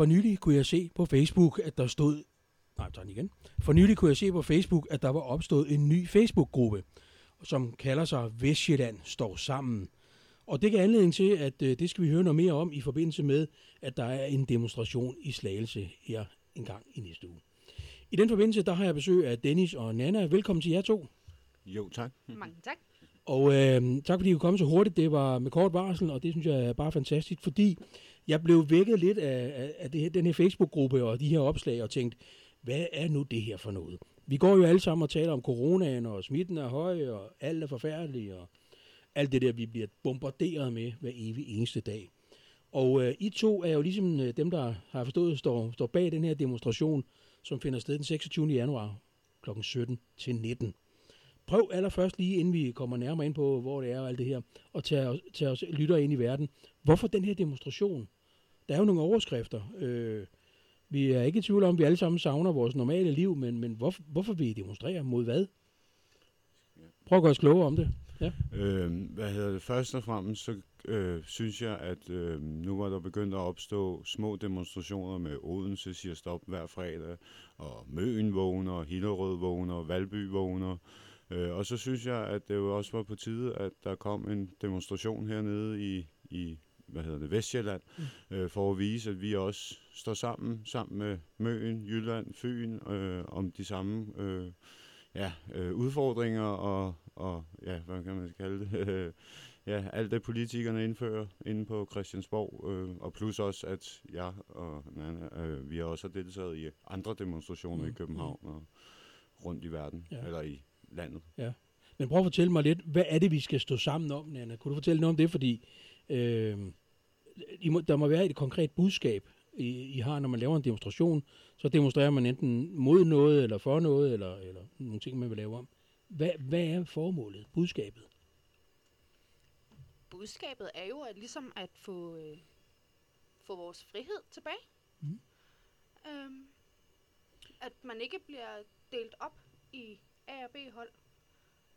For nylig kunne jeg se på Facebook, at der stod... Nej, tager den igen. For nylig kunne jeg se på Facebook, at der var opstået en ny Facebook-gruppe, som kalder sig Vestjylland står sammen. Og det giver anledning til, at øh, det skal vi høre noget mere om i forbindelse med, at der er en demonstration i Slagelse her en gang i næste uge. I den forbindelse, der har jeg besøg af Dennis og Nana. Velkommen til jer to. Jo, tak. Mange tak. Og øh, tak fordi I kom så hurtigt. Det var med kort varsel, og det synes jeg er bare fantastisk, fordi jeg blev vækket lidt af, af, det, her- den her Facebook-gruppe og de her opslag og tænkte, hvad er nu det her for noget? Vi går jo alle sammen og taler om coronaen, og smitten er høj, og alt er forfærdeligt, og alt det der, vi bliver bombarderet med hver evig eneste dag. Og øh, I to er jo ligesom øh, dem, der har forstået, står, står bag den her demonstration, som finder sted den 26. januar kl. 17 til 19. Prøv allerførst lige, inden vi kommer nærmere ind på, hvor det er og alt det her, og tage, os- tage os lytter ind i verden. Hvorfor den her demonstration? Der er jo nogle overskrifter. Øh, vi er ikke i tvivl om, at vi alle sammen savner vores normale liv, men, men hvorfor, hvorfor vi demonstrerer? Mod hvad? Prøv at gøre os klogere om det. Ja. Øh, hvad hedder det? Først og fremmest, så øh, synes jeg, at øh, nu var der begyndt at opstå små demonstrationer med Odense siger stop hver fredag, og Møen vågner, Hillerød vågner, Valby vågner. Øh, og så synes jeg, at det jo også var på tide, at der kom en demonstration hernede i, i hvad hedder det, Vestjylland, mm. øh, for at vise, at vi også står sammen, sammen med Møen, Jylland, Fyn, øh, om de samme øh, ja, øh, udfordringer og, og, ja, hvad kan man kalde det, ja, alt det politikerne indfører inde på Christiansborg, øh, og plus også, at jeg og Nana, øh, vi også har deltaget i andre demonstrationer mm. i København og rundt i verden, ja. eller i landet. Men prøv at fortælle mig lidt, hvad er det, vi skal stå sammen om, Nana? Kunne du fortælle noget om det? Fordi øh, I må, der må være et konkret budskab, I, I har, når man laver en demonstration. Så demonstrerer man enten mod noget, eller for noget, eller, eller nogle ting, man vil lave om. Hvad, hvad er formålet, budskabet? Budskabet er jo at ligesom at få, øh, få vores frihed tilbage. Mhm. Øhm, at man ikke bliver delt op i A og B-hold.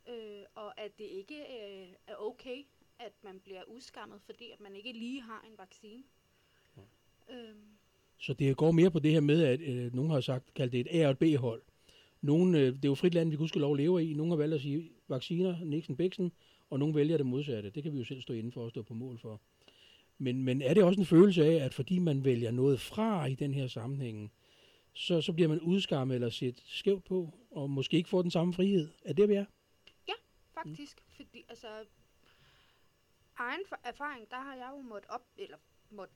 Øh, og at det ikke øh, er okay, at man bliver udskammet, fordi at man ikke lige har en vaccine. Øhm, Så det går mere på det her med, at øh, nogen har sagt, kaldt det et A og et B-hold. Nogen, øh, det er jo frit land, vi kunne lov lever i. Nogle har valgt at sige vacciner, Nixon, Bixen, og nogle vælger det modsatte. Det kan vi jo selv stå inden for og stå på mål for. Men, men er det også en følelse af, at fordi man vælger noget fra i den her sammenhæng, så, så bliver man udskammet eller set skævt på, og måske ikke får den samme frihed? Er det, vi er? faktisk, mm. fordi altså egen erfaring, der har jeg jo måttet op, eller måtte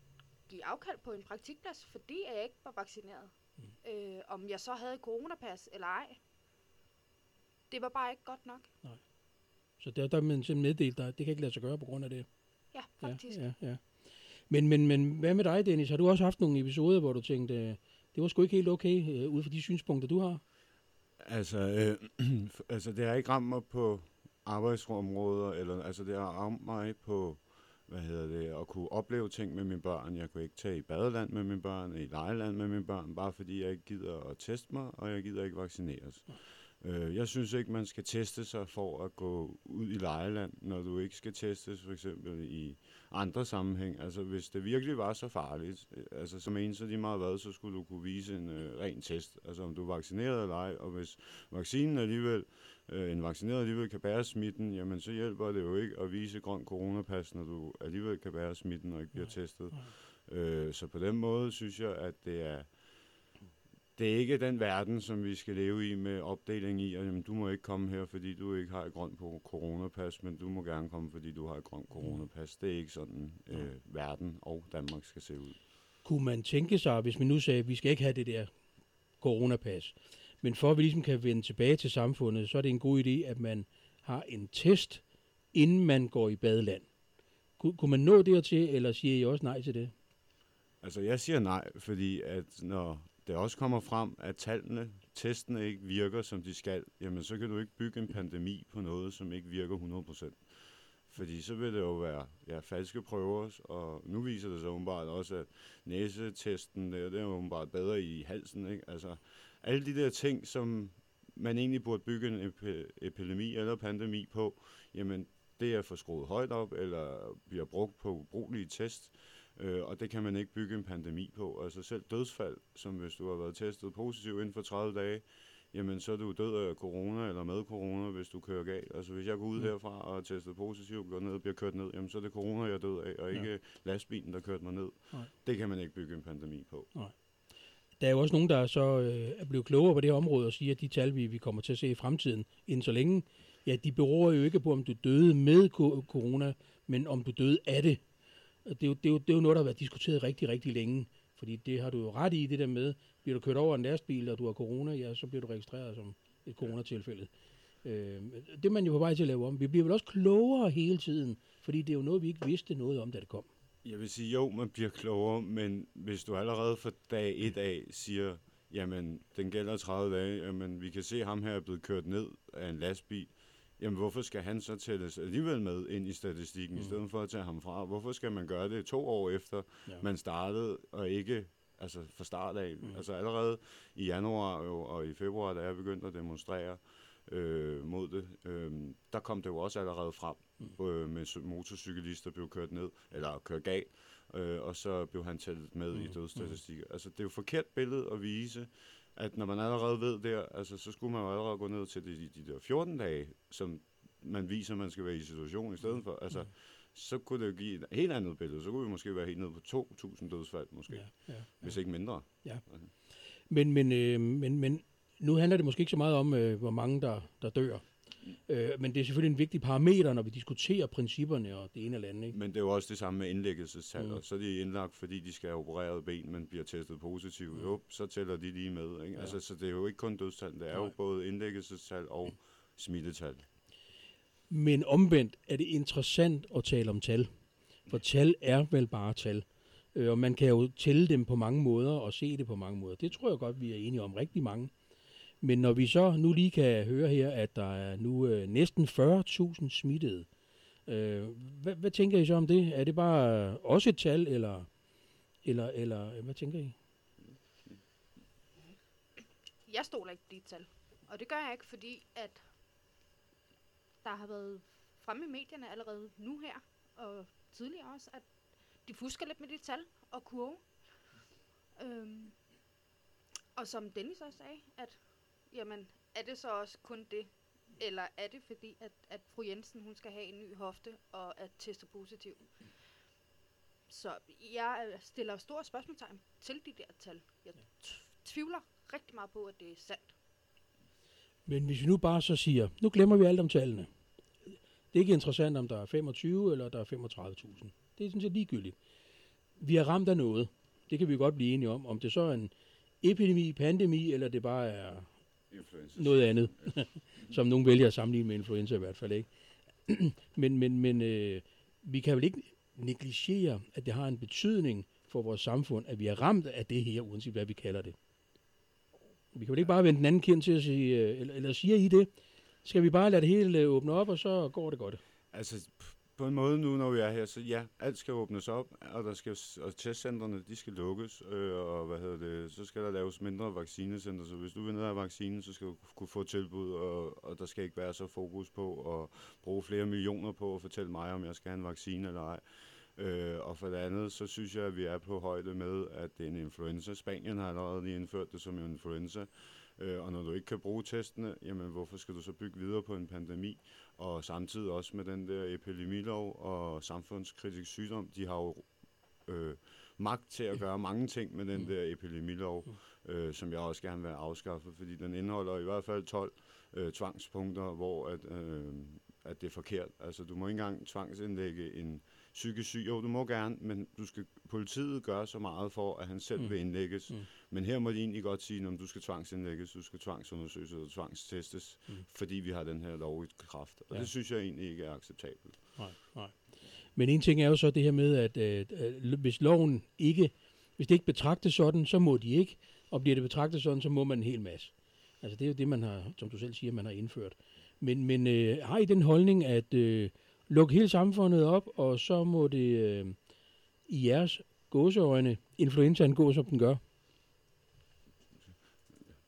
give afkald på en praktikplads, fordi jeg ikke var vaccineret. Mm. Øh, om jeg så havde coronapas eller ej. Det var bare ikke godt nok. Så der, der er man simpelthen meddelt dig, det kan ikke lade sig gøre på grund af det. Ja, faktisk. Ja, ja, ja. Men, men, men hvad med dig, Dennis? Har du også haft nogle episoder, hvor du tænkte, det var sgu ikke helt okay, øh, ud fra de synspunkter, du har? Altså, øh, altså, det har ikke ramt mig på arbejdsområder, eller altså det har ramt mig på, hvad hedder det, at kunne opleve ting med mine børn. Jeg kunne ikke tage i badeland med mine børn, i lejeland med mine børn, bare fordi jeg ikke gider at teste mig, og jeg gider ikke vaccineres. Øh, jeg synes ikke, man skal teste sig for at gå ud i lejeland, når du ikke skal testes, for eksempel i andre sammenhæng. Altså, hvis det virkelig var så farligt, øh, altså som en så lige meget hvad, så skulle du kunne vise en øh, ren test. Altså, om du er vaccineret eller ej, og hvis vaccinen alligevel, øh, en vaccineret alligevel kan bære smitten, jamen så hjælper det jo ikke at vise grøn coronapas, når du alligevel kan bære smitten og ikke bliver testet. Øh, så på den måde synes jeg, at det er det er ikke den verden, som vi skal leve i med opdeling i, at jamen, du må ikke komme her, fordi du ikke har et grønt på coronapas, men du må gerne komme, fordi du har et grønt coronapas. Det er ikke sådan, øh, verden og Danmark skal se ud. Kunne man tænke sig, hvis man nu sagde, at vi skal ikke have det der coronapas, men for at vi ligesom kan vende tilbage til samfundet, så er det en god idé, at man har en test, inden man går i badeland. Kunne, kunne man nå dertil, eller siger I også nej til det? Altså, jeg siger nej, fordi at når det også kommer frem, at tallene, testene ikke virker, som de skal, jamen så kan du ikke bygge en pandemi på noget, som ikke virker 100%. Fordi så vil det jo være ja, falske prøver, og nu viser det sig åbenbart også, at næsetesten, det, det er jo åbenbart bedre i halsen. Ikke? Altså, alle de der ting, som man egentlig burde bygge en ep- epidemi eller pandemi på, jamen det er for skruet højt op, eller bliver brugt på ubrugelige test. Øh, og det kan man ikke bygge en pandemi på. Altså selv dødsfald, som hvis du har været testet positiv inden for 30 dage, jamen så er du død af corona eller med corona, hvis du kører galt. Altså hvis jeg går ud mm. herfra og er testet positiv, går ned og bliver kørt ned, jamen så er det corona, jeg er død af, og ikke ja. lastbilen, der kørte mig ned. Nej. Det kan man ikke bygge en pandemi på. Nej. Der er jo også nogen, der så øh, er blevet klogere på det her område og siger, at de tal, vi, vi kommer til at se i fremtiden, inden så længe, ja, de beror jo ikke på, om du døde med corona, men om du døde af det. Det er, jo, det, er jo, det er jo noget, der har været diskuteret rigtig, rigtig længe. Fordi det har du jo ret i, det der med, bliver du kørt over en lastbil, og du har corona, ja, så bliver du registreret som et coronatilfælde. Øh, det er man jo på vej til at lave om. Vi bliver vel også klogere hele tiden, fordi det er jo noget, vi ikke vidste noget om, da det kom. Jeg vil sige, jo, man bliver klogere, men hvis du allerede fra dag et af siger, jamen, den gælder 30 dage, jamen, vi kan se, at ham her er blevet kørt ned af en lastbil, jamen hvorfor skal han så tælles alligevel med ind i statistikken, mm. i stedet for at tage ham fra? Hvorfor skal man gøre det to år efter, ja. man startede, og ikke altså fra start af? Mm. Altså allerede i januar jo, og i februar, da jeg begyndte at demonstrere øh, mod det, øh, der kom det jo også allerede frem, mm. øh, med motorcyklister blev kørt ned, eller kørt galt, øh, og så blev han tællet med mm. i dødsstatistikker. Mm. Altså det er jo forkert billede at vise, at når man allerede ved der, altså, så skulle man jo allerede gå ned til de, de der 14 dage, som man viser, at man skal være i situation i stedet for. Altså, mm. så kunne det jo give et helt andet billede. Så kunne vi måske være helt nede på 2.000 dødsfald, måske. Ja, ja, ja. Hvis ikke mindre. Ja. Men, men, øh, men, men nu handler det måske ikke så meget om, øh, hvor mange der, der dør. Øh, men det er selvfølgelig en vigtig parameter, når vi diskuterer principperne og det ene eller andet. Ikke? Men det er jo også det samme med indlæggelsestal. Mm. Så er de indlagt, fordi de skal have opereret ben, men bliver testet positivt. Mm. Jo, så tæller de lige med. Ikke? Ja. Altså, så det er jo ikke kun dødstal, det er Nej. jo både indlæggelsestal og smittetal. Men omvendt er det interessant at tale om tal. For tal er vel bare tal. Øh, og man kan jo tælle dem på mange måder og se det på mange måder. Det tror jeg godt, vi er enige om rigtig mange. Men når vi så nu lige kan høre her, at der er nu øh, næsten 40.000 smittede, øh, hvad, hvad tænker I så om det? Er det bare også et tal, eller, eller, eller øh, hvad tænker I? Jeg stoler ikke på de tal. Og det gør jeg ikke, fordi at der har været fremme i medierne allerede nu her, og tidligere også, at de fusker lidt med de tal og kurve. Øhm, og som Dennis også sagde, at jamen, er det så også kun det? Eller er det fordi, at, at fru Jensen hun skal have en ny hofte og er testet positiv? Så jeg stiller store spørgsmålstegn til de der tal. Jeg tvivler rigtig meget på, at det er sandt. Men hvis vi nu bare så siger, nu glemmer vi alt om tallene. Det er ikke interessant, om der er 25 eller der er 35.000. Det er sådan set ligegyldigt. Vi er ramt af noget. Det kan vi godt blive enige om. Om det så er en epidemi, pandemi, eller det bare er Influenza. noget andet, som nogen vælger at sammenligne med influenza i hvert fald ikke. men men, men øh, vi kan vel ikke negligere, at det har en betydning for vores samfund, at vi er ramt af det her, uanset hvad vi kalder det. Vi kan vel ikke bare vende den anden kind til at sige, øh, eller, eller siger I det? Skal vi bare lade det hele øh, åbne op, og så går det godt? Altså, på en måde nu, når vi er her, så ja, alt skal åbnes op, og der skal og testcentrene, de skal lukkes, øh, og hvad hedder det, så skal der laves mindre vaccinecenter, så hvis du vil ned af vaccinen, så skal du kunne få tilbud, og, og der skal ikke være så fokus på at bruge flere millioner på at fortælle mig, om jeg skal have en vaccine eller ej. Øh, og for det andet, så synes jeg, at vi er på højde med, at det er en influenza. Spanien har allerede lige indført det som en influenza. Øh, og når du ikke kan bruge testene, jamen hvorfor skal du så bygge videre på en pandemi? Og samtidig også med den der epidemilov og samfundskritisk sygdom, de har jo øh, magt til at gøre mange ting med den mm. der epidemilov, mm. øh, som jeg også gerne vil have afskaffet, fordi den indeholder i hvert fald 12 øh, tvangspunkter, hvor at, øh, at det er forkert. Altså du må ikke engang tvangsindlægge en psykisk syg. Jo, du må gerne, men du skal, politiet gøre så meget for, at han selv mm. vil indlægges. Mm. Men her må de egentlig godt sige, om du skal tvangsindlægges, du skal tvangsundersøges eller tvangstestes, mm. fordi vi har den her lov i kraft. Og ja. det synes jeg egentlig ikke er acceptabelt. Nej, nej. Men en ting er jo så det her med, at øh, hvis loven ikke, hvis det ikke betragtes sådan, så må de ikke, og bliver det betragtet sådan, så må man en hel masse. Altså det er jo det, man har, som du selv siger, man har indført. Men, men øh, har I den holdning, at øh, lukke hele samfundet op, og så må det øh, i jeres gåseøjne influenzaen gå, som den gør?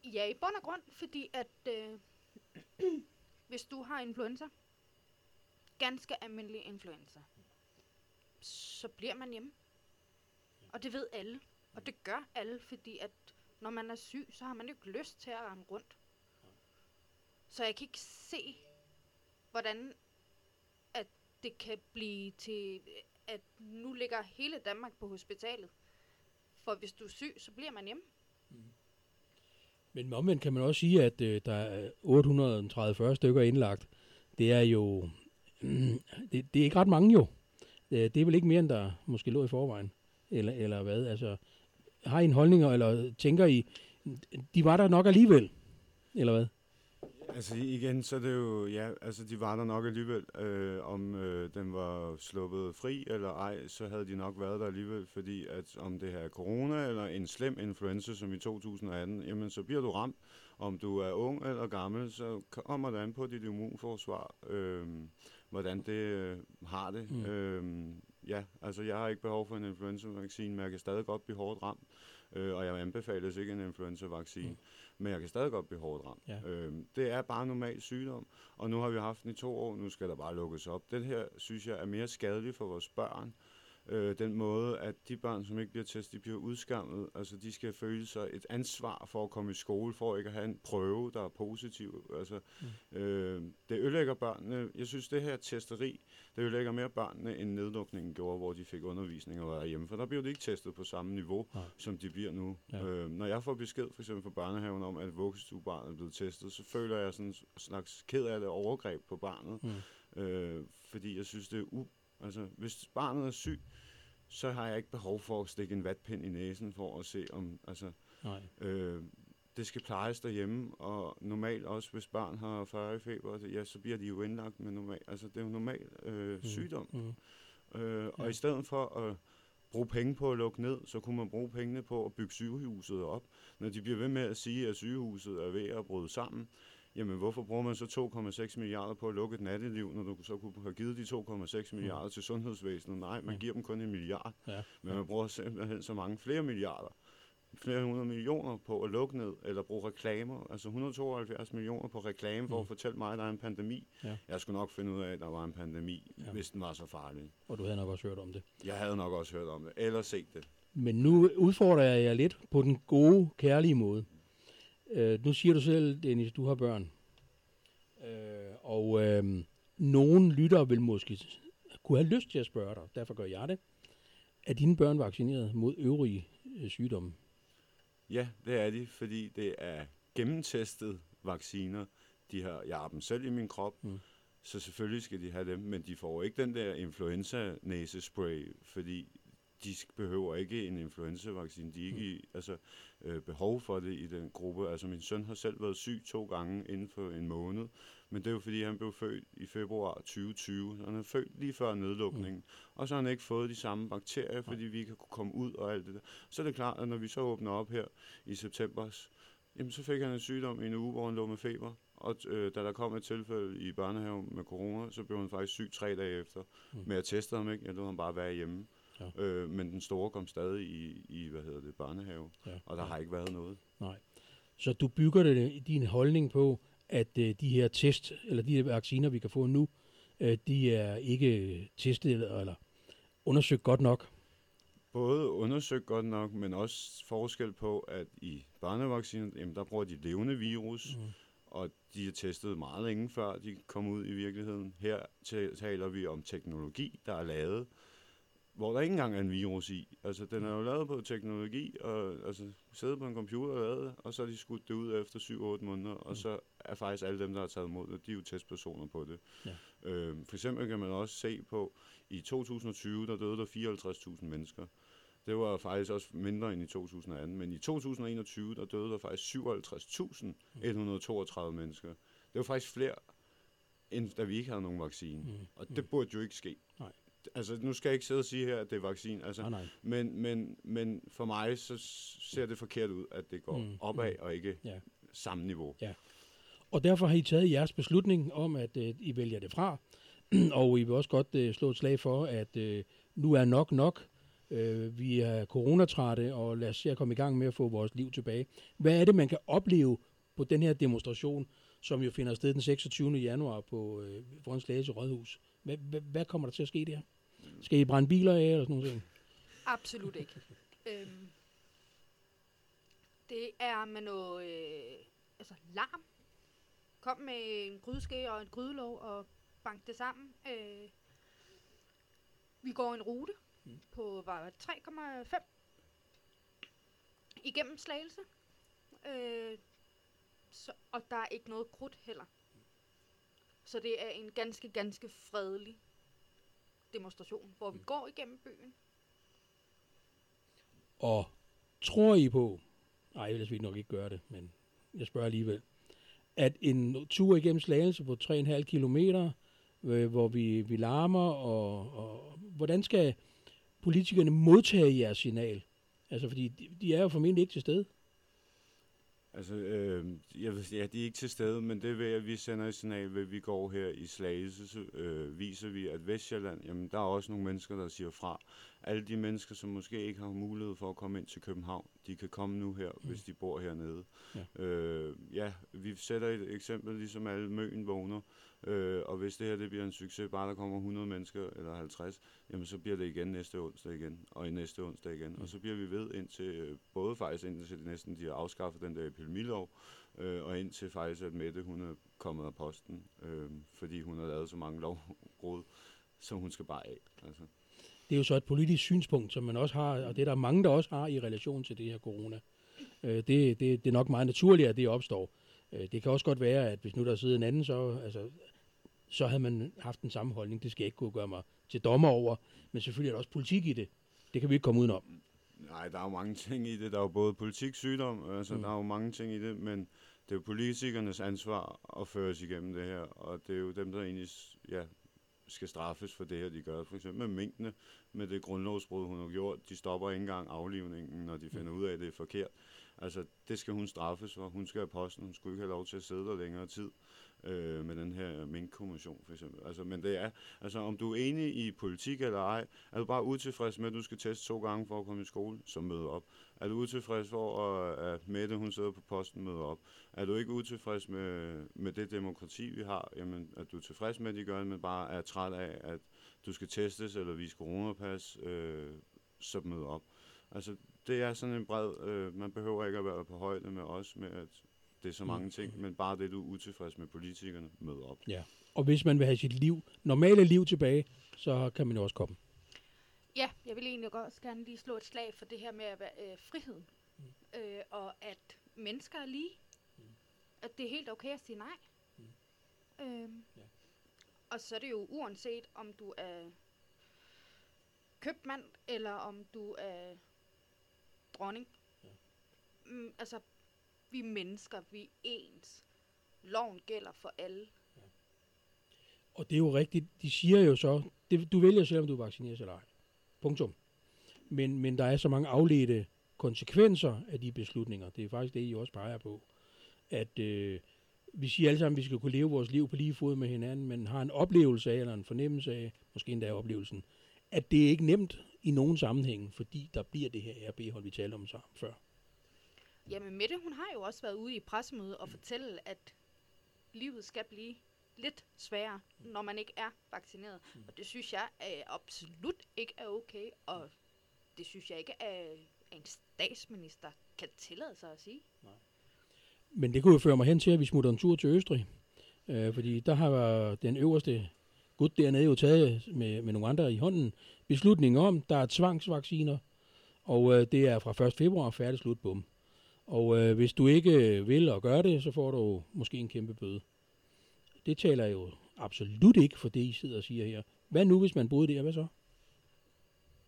Ja, i bund og grund, fordi at øh, hvis du har influenza, ganske almindelig influenza, så bliver man hjemme. Og det ved alle. Og det gør alle, fordi at når man er syg, så har man jo ikke lyst til at rende rundt. Så jeg kan ikke se, hvordan det kan blive til, at nu ligger hele Danmark på hospitalet. For hvis du er syg, så bliver man hjemme. Mm-hmm. Men omvendt kan man også sige, at øh, der er 830 stykker indlagt. Det er jo... Mm, det, det er ikke ret mange jo. Det, det er vel ikke mere, end der måske lå i forvejen. Eller, eller hvad? Altså, har I en holdning, eller tænker I, de var der nok alligevel? Eller hvad? Altså igen, så er det jo, ja, altså de var der nok alligevel. Øh, om øh, den var sluppet fri eller ej, så havde de nok været der alligevel, fordi at om det her er corona eller en slem influenza som i 2018, jamen så bliver du ramt. Om du er ung eller gammel, så kommer det an på dit immunforsvar, øh, hvordan det øh, har det. Mm. Mm. Øh, ja, altså jeg har ikke behov for en influenza-vaccine, men jeg kan stadig godt blive hårdt ramt. Øh, og jeg anbefales ikke en influenza-vaccine. Mm. Men jeg kan stadig godt blive hårdt ramt. Ja. Øhm, det er bare normal sygdom, og nu har vi haft den i to år, nu skal der bare lukkes op. Den her, synes jeg, er mere skadelig for vores børn. Øh, den måde, at de børn, som ikke bliver testet, de bliver udskammet. Altså, de skal føle sig et ansvar for at komme i skole, for ikke at have en prøve, der er positiv. Altså, mm. øh, det ødelægger børnene. Jeg synes, det her testeri, det ødelægger mere børnene, end nedlukningen gjorde, hvor de fik undervisning og var hjemme. For der bliver de ikke testet på samme niveau, Nej. som de bliver nu. Ja. Øh, når jeg får besked for eksempel fra børnehaven om, at vuggestuebarnet er blevet testet, så føler jeg sådan en slags ked af det overgreb på barnet. Mm. Øh, fordi jeg synes, det er u... Altså, hvis barnet er syg, så har jeg ikke behov for at stikke en vatpind i næsen for at se om... Altså, Nej. øh, det skal plejes derhjemme, og normalt også, hvis barn har 40 i feber, ja, så bliver de jo indlagt med normal... Altså, det er jo normal øh, sygdom. Mm. Øh, og Ja. i stedet for at bruge penge på at lukke ned, så kunne man bruge pengene på at bygge sygehuset op. Når de bliver ved med at sige, at sygehuset er ved at bryde sammen, jamen hvorfor bruger man så 2,6 milliarder på at lukke et natteliv, når du så kunne have givet de 2,6 milliarder til sundhedsvæsenet? Nej, man Mm. giver dem kun en milliard, Ja. men man bruger simpelthen så mange flere milliarder flere hundrede millioner på at lukke ned, eller bruge reklamer. Altså 172 millioner på reklame for Mm. at fortælle mig, at der er en pandemi. Ja. Jeg skulle nok finde ud af, at der var en pandemi, Ja. ja. hvis den var så farlig. Og du havde nok også hørt om det. Jeg havde nok også hørt om det, eller set det. Men nu udfordrer jeg jer lidt på den gode, kærlige måde. Øh, nu siger du selv, Dennis, du har børn. Øh, og øh, nogen lytter vil måske kunne have lyst til at spørge dig, derfor gør jeg det. Er dine børn vaccineret mod øvrige øh, sygdomme? Ja, det er de, fordi det er gennemtestet vacciner. De har, jeg har dem selv i min krop, mm. så selvfølgelig skal de have dem, men de får ikke den der influenza-næsespray, fordi de behøver ikke en influenza-vaccine. De er ikke i, altså, øh, behov for det i den gruppe. Altså min søn har selv været syg to gange inden for en måned, men det er jo fordi, han blev født i februar 2020. Så han er født lige før nedlukningen, mm. og så har han ikke fået de samme bakterier, fordi vi ikke har kunne komme ud og alt det der. Så er det klart, at når vi så åbner op her i september, jamen så fik han en sygdom i en uge, hvor han lå med feber. Og øh, da der kom et tilfælde i børnehaven med corona, så blev han faktisk syg tre dage efter. Mm. Men jeg testede ham ikke, jeg lod ham bare være hjemme. Ja. Øh, men den store kom stadig i, i hvad hedder det, børnehave, Ja, og der ja. har ikke været noget. Nej. Så du bygger det, din holdning på, at øh, de her test, eller de her vacciner, vi kan få nu, øh, de er ikke testet eller, eller undersøgt godt nok. Både undersøgt godt nok, men også forskel på, at i børnevaccinen, jamen der bruger de levende virus, Mm. og de er testet meget længe før de kom ud i virkeligheden. Her ta- taler vi om teknologi, der er lavet, hvor der ikke engang er en virus i. Altså, den er jo lavet på teknologi, og altså, siddet på en computer og lavet, og så har de skudt det ud efter 7-8 måneder, og Mm. så er faktisk alle dem, der har taget imod det, de er jo testpersoner på det. Ja. Øh, for eksempel kan man også se på, i 2020, der døde der 54.000 mennesker. Det var faktisk også mindre end i 2018, men i 2021, der døde der faktisk 57.132 mennesker. Det var faktisk flere, end da vi ikke havde nogen vaccine. Mm. Og det burde jo ikke ske. Nej. Altså, nu skal jeg ikke sidde og sige her, at det er vaccine. Altså, Nej, nej. men, men, men for mig, så ser det forkert ud, at det går Mm, mm. opad og ikke Ja. ja. samme niveau. Og derfor har I taget jeres beslutning om, at øh, I vælger det fra. og I vil også godt øh, slå et slag for, at øh, nu er nok nok. Øh, vi er coronatrætte, og lad os se at komme i gang med at få vores liv tilbage. Hvad er det, man kan opleve på den her demonstration, som jo finder sted den 26. januar på øh, foran Slagelse Rådhus? Hvad, hvad, hvad kommer der til at ske der? Skal I brænde biler af eller sådan noget? Absolut ikke. øhm, det er med noget øh, altså larm. Kom med en grydeske og en grydelov og bank det sammen. Øh, vi går en rute mm. på var 3,5 igennem Slagelse. Øh, så, og der er ikke noget krudt heller. Så det er en ganske, ganske fredelig demonstration, hvor vi går igennem byen. Og tror I på, nej, ellers vil I nok ikke gøre det, men jeg spørger alligevel, at en tur igennem Slagelse på 3,5 kilometer, øh, hvor vi, vi larmer, og, og hvordan skal politikerne modtage jeres signal? Altså, fordi de, de er jo formentlig ikke til stede. Altså, øh, jeg ved, ja, de er ikke til stede, men det ved at vi sender et signal ved, at vi går her i Slagelse, så øh, viser vi, at Vestjylland, jamen der er også nogle mennesker, der siger fra. Alle de mennesker, som måske ikke har mulighed for at komme ind til København, de kan komme nu her, mm. hvis de bor hernede. Ja. Øh, ja, vi sætter et eksempel, ligesom alle møen vågner, øh, og hvis det her det bliver en succes, bare der kommer 100 mennesker eller 50, jamen så bliver det igen næste onsdag igen, og i næste onsdag igen. Mm. Og så bliver vi ved indtil, øh, både faktisk indtil næsten de har afskaffet den der epidemilov, øh, og indtil faktisk, at Mette hun er kommet af posten, øh, fordi hun har lavet så mange lovbrud, som hun skal bare af. Altså. Det er jo så et politisk synspunkt, som man også har, og det er der mange, der også har i relation til det her corona. Øh, det, det, det er nok meget naturligt, at det opstår. Øh, det kan også godt være, at hvis nu der sidder en anden, så, altså, så havde man haft den samme holdning. Det skal jeg ikke kunne gøre mig til dommer over. Men selvfølgelig er der også politik i det. Det kan vi ikke komme udenom. Nej, der er jo mange ting i det. Der er jo både politik, sygdom, altså mm. der er jo mange ting i det, men det er jo politikernes ansvar at føre os igennem det her, og det er jo dem, der egentlig ja, skal straffes for det her, de gør. For eksempel med minkene, med det grundlovsbrud, hun har gjort. De stopper ikke engang aflivningen, når de finder ud af, at det er forkert. Altså, det skal hun straffes for. Hun skal have posten. Hun skulle ikke have lov til at sidde der længere tid øh, med den her minkkommission for eksempel. Altså, men det er, altså om du er enig i politik eller ej, er du bare utilfreds med, at du skal teste to gange for at komme i skole, så møde op. Er du utilfreds for, at Mette hun sidder på posten, møde op. Er du ikke utilfreds med, med det demokrati, vi har, jamen, at du er tilfreds med, at de gør det, men bare er træt af, at du skal testes eller vise coronapas, øh, så møde op. Altså, det er sådan en bred, øh, man behøver ikke at være på højde med os, med at det er så mange mm. ting, men bare det, du er utilfreds med politikerne, møder op. Ja, og hvis man vil have sit liv, normale liv tilbage, så kan man jo også komme. Ja, jeg vil egentlig også gerne lige slå et slag for det her med at være, øh, friheden. Mm. Øh, og at mennesker er lige. Mm. At det er helt okay at sige nej. Mm. Øhm, ja. Og så er det jo uanset, om du er købmand, eller om du er dronning. Ja. Mm, altså, vi mennesker, vi er ens. Loven gælder for alle. Ja. Og det er jo rigtigt. De siger jo så, det, du vælger selv, om du er vaccineret eller ej. Punktum. Men, men der er så mange afledte konsekvenser af de beslutninger. Det er faktisk det, I også peger på. At øh, vi siger alle sammen, at vi skal kunne leve vores liv på lige fod med hinanden, men har en oplevelse af, eller en fornemmelse af, måske endda oplevelsen, at det er ikke nemt i nogen sammenhæng, fordi der bliver det her RB-hold, vi talte om så før. Jamen Mette, hun har jo også været ude i pressemøde og fortælle, at livet skal blive lidt sværere, når man ikke er vaccineret. Mm. Og det synes jeg er absolut ikke er okay, og det synes jeg ikke, at en statsminister kan tillade sig at sige. Nej. Men det kunne jo føre mig hen til, at vi smutter en tur til Østrig. Øh, fordi der har den øverste gut dernede jo taget med, med nogle andre i hånden beslutningen om, der er tvangsvacciner, og øh, det er fra 1. februar færdig slut bum. Og øh, hvis du ikke vil og gør det, så får du måske en kæmpe bøde. Det taler jo absolut ikke for det, I sidder og siger her. Hvad nu, hvis man boede der? Hvad så?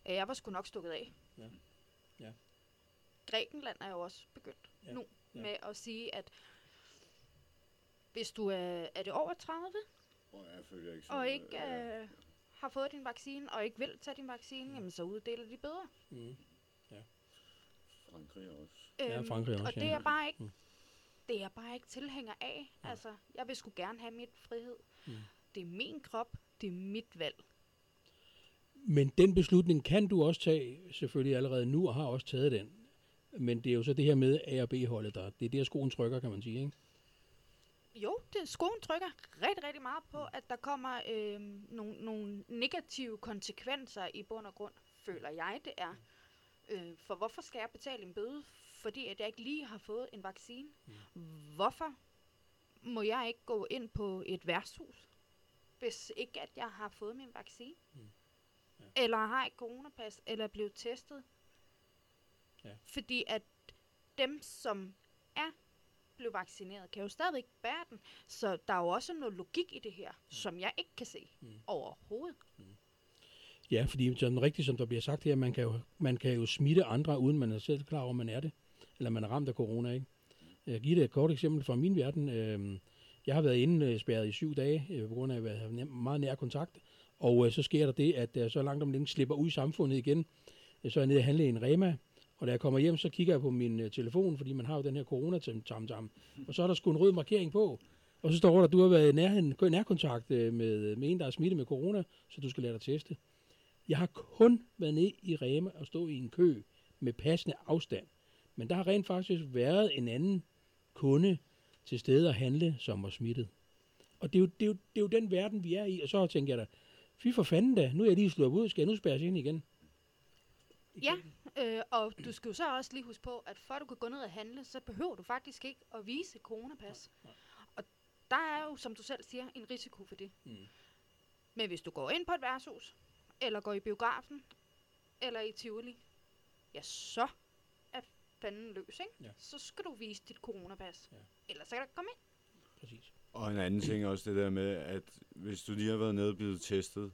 Jeg var sgu nok stukket af. Ja. Ja. Grækenland er jo også begyndt ja. nu ja. med at sige, at hvis du er, er det over 30, og, jeg føler ikke og ikke øh, har fået din vaccine, og ikke vil tage din vaccine, mm. jamen så uddeler de bedre. Mm. Ja. Frankrig også. Øhm, ja, Frankrig også, Og det er bare ikke, mm. det er jeg bare ikke tilhænger af. Ja. Altså, jeg vil sgu gerne have mit frihed. Mm. Det er min krop, det er mit valg. Men den beslutning kan du også tage selvfølgelig allerede nu, og har også taget den. Men det er jo så det her med A og B-holdet, der, det er der skoen trykker, kan man sige, ikke? Jo, det, skoen trykker rigtig, rigtig meget på, at der kommer øh, nogle, nogle negative konsekvenser i bund og grund føler jeg, det er. Øh, for hvorfor skal jeg betale en bøde, fordi at jeg ikke lige har fået en vaccine? Mm. Hvorfor må jeg ikke gå ind på et værtshus, hvis ikke at jeg har fået min vaccine? Mm. Ja. Eller har et coronapas, eller er blevet testet? Ja. Fordi at dem, som er blevet vaccineret, kan jo stadigvæk bære den. Så der er jo også noget logik i det her, mm. som jeg ikke kan se mm. overhovedet. Mm. Ja, fordi som rigtigt, som der bliver sagt her, man kan, jo, man kan jo smitte andre, uden man er selv klar over, at man er det. Eller man er ramt af corona, ikke? Jeg giver dig et kort eksempel fra min verden. Øhm, jeg har været indespærret i syv dage, øh, på grund af at have meget nær kontakt. Og øh, så sker der det, at jeg så langt om længe slipper ud i samfundet igen. Så er jeg nede og handle i en Rema, og da jeg kommer hjem, så kigger jeg på min uh, telefon, fordi man har jo den her corona tam tam Og så er der sgu en rød markering på. Og så står der, at du har været i nær, nærkontakt uh, med, med en, der er smittet med corona, så du skal lade dig teste. Jeg har kun været ned i Rema og stå i en kø med passende afstand. Men der har rent faktisk været en anden kunde til stede at handle, som var smittet. Og det er, jo, det, er jo, det er jo den verden, vi er i. Og så tænker jeg da, fy for fanden da, nu er jeg lige slået ud, skal jeg nu spærres ind igen? Ja, øh, og du skal jo så også lige huske på, at for at du kan gå ned og handle, så behøver du faktisk ikke at vise et coronapas. Og der er jo, som du selv siger, en risiko for det. Mm. Men hvis du går ind på et værtshus, eller går i biografen, eller i Tivoli, ja, så er fanden løs, ikke? Ja. Så skal du vise dit coronapas. Ja. Ellers så kan du komme ind. Præcis. Og en anden ting også det der med, at hvis du lige har været nede og blevet testet,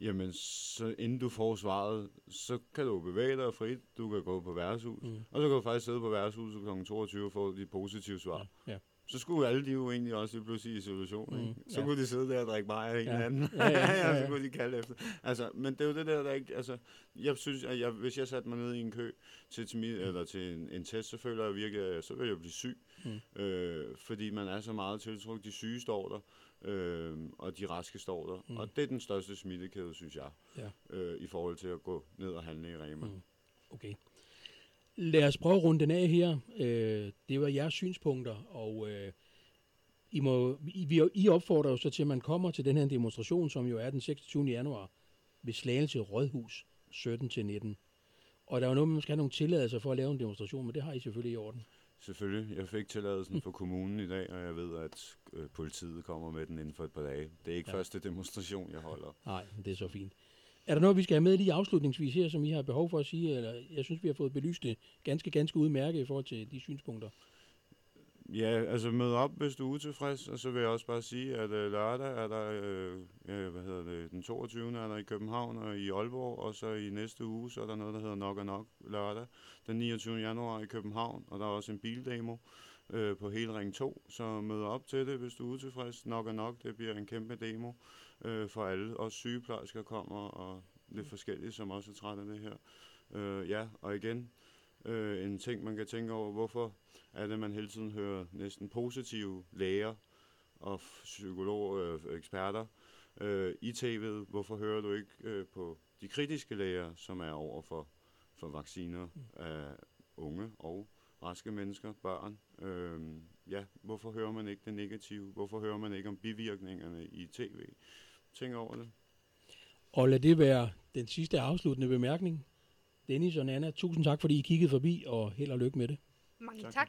jamen så inden du får svaret, så kan du bevæge dig frit, du kan gå på værtshus, mm. og så kan du faktisk sidde på værtshuset kl. 22 og få dit positive svar. Ja. Ja. Så skulle alle de jo egentlig også lige pludselig i situation, mm. ikke? Så ja. kunne de sidde der og drikke bajer ja. anden. Ja, ja, ja, ja. så kunne de kalde efter. Altså, men det er jo det der, der ikke... Altså, jeg synes, at jeg, hvis jeg satte mig ned i en kø til, til, min, eller til en, en test, så føler jeg virkelig, at så vil jeg blive syg. Mm. Øh, fordi man er så meget tiltrukket. De syge står der øh, og de raske står der. Mm. Og det er den største smittekæde, synes jeg, ja. øh, i forhold til at gå ned og handle i Rema. Mm. Okay. Lad os prøve at runde den af her. Øh, det var jeres synspunkter, og øh, I, må, I, I opfordrer jo så til, at man kommer til den her demonstration, som jo er den 26. januar ved Slagelse Rådhus 17-19. Og der er jo noget, man skal have nogle tilladelser for at lave en demonstration, men det har I selvfølgelig i orden. Selvfølgelig. Jeg fik tilladelsen for kommunen i dag, og jeg ved, at øh, politiet kommer med den inden for et par dage. Det er ikke ja. første demonstration, jeg holder. Nej, det er så fint. Er der noget, vi skal have med lige afslutningsvis her, som I har behov for at sige? Eller jeg synes, vi har fået belyst det ganske, ganske udmærket i forhold til de synspunkter. Ja, altså mød op, hvis du er utilfreds, og så vil jeg også bare sige, at øh, lørdag er der, øh, øh hvad hedder det, den 22. er der i København og i Aalborg, og så i næste uge, så er der noget, der hedder Nok og Nok lørdag, den 29. januar i København, og der er også en bildemo øh, på hele Ring 2, så mød op til det, hvis du er utilfreds. Nok og Nok, det bliver en kæmpe demo øh, for alle. Også sygeplejersker kommer, og lidt forskellige, som også er trætte af det her. Øh, ja, og igen, øh, en ting, man kan tænke over, hvorfor er det, man hele tiden hører næsten positive læger og psykologer, øh, eksperter øh, i tv'et. Hvorfor hører du ikke øh, på de kritiske læger, som er over for, for vacciner af unge og raske mennesker, børn? Øh, ja, hvorfor hører man ikke det negative? Hvorfor hører man ikke om bivirkningerne i tv? Tænk over det. Og lad det være den sidste afsluttende bemærkning. Dennis og Nana, tusind tak, fordi I kiggede forbi, og held og lykke med det. Mange tak. tak.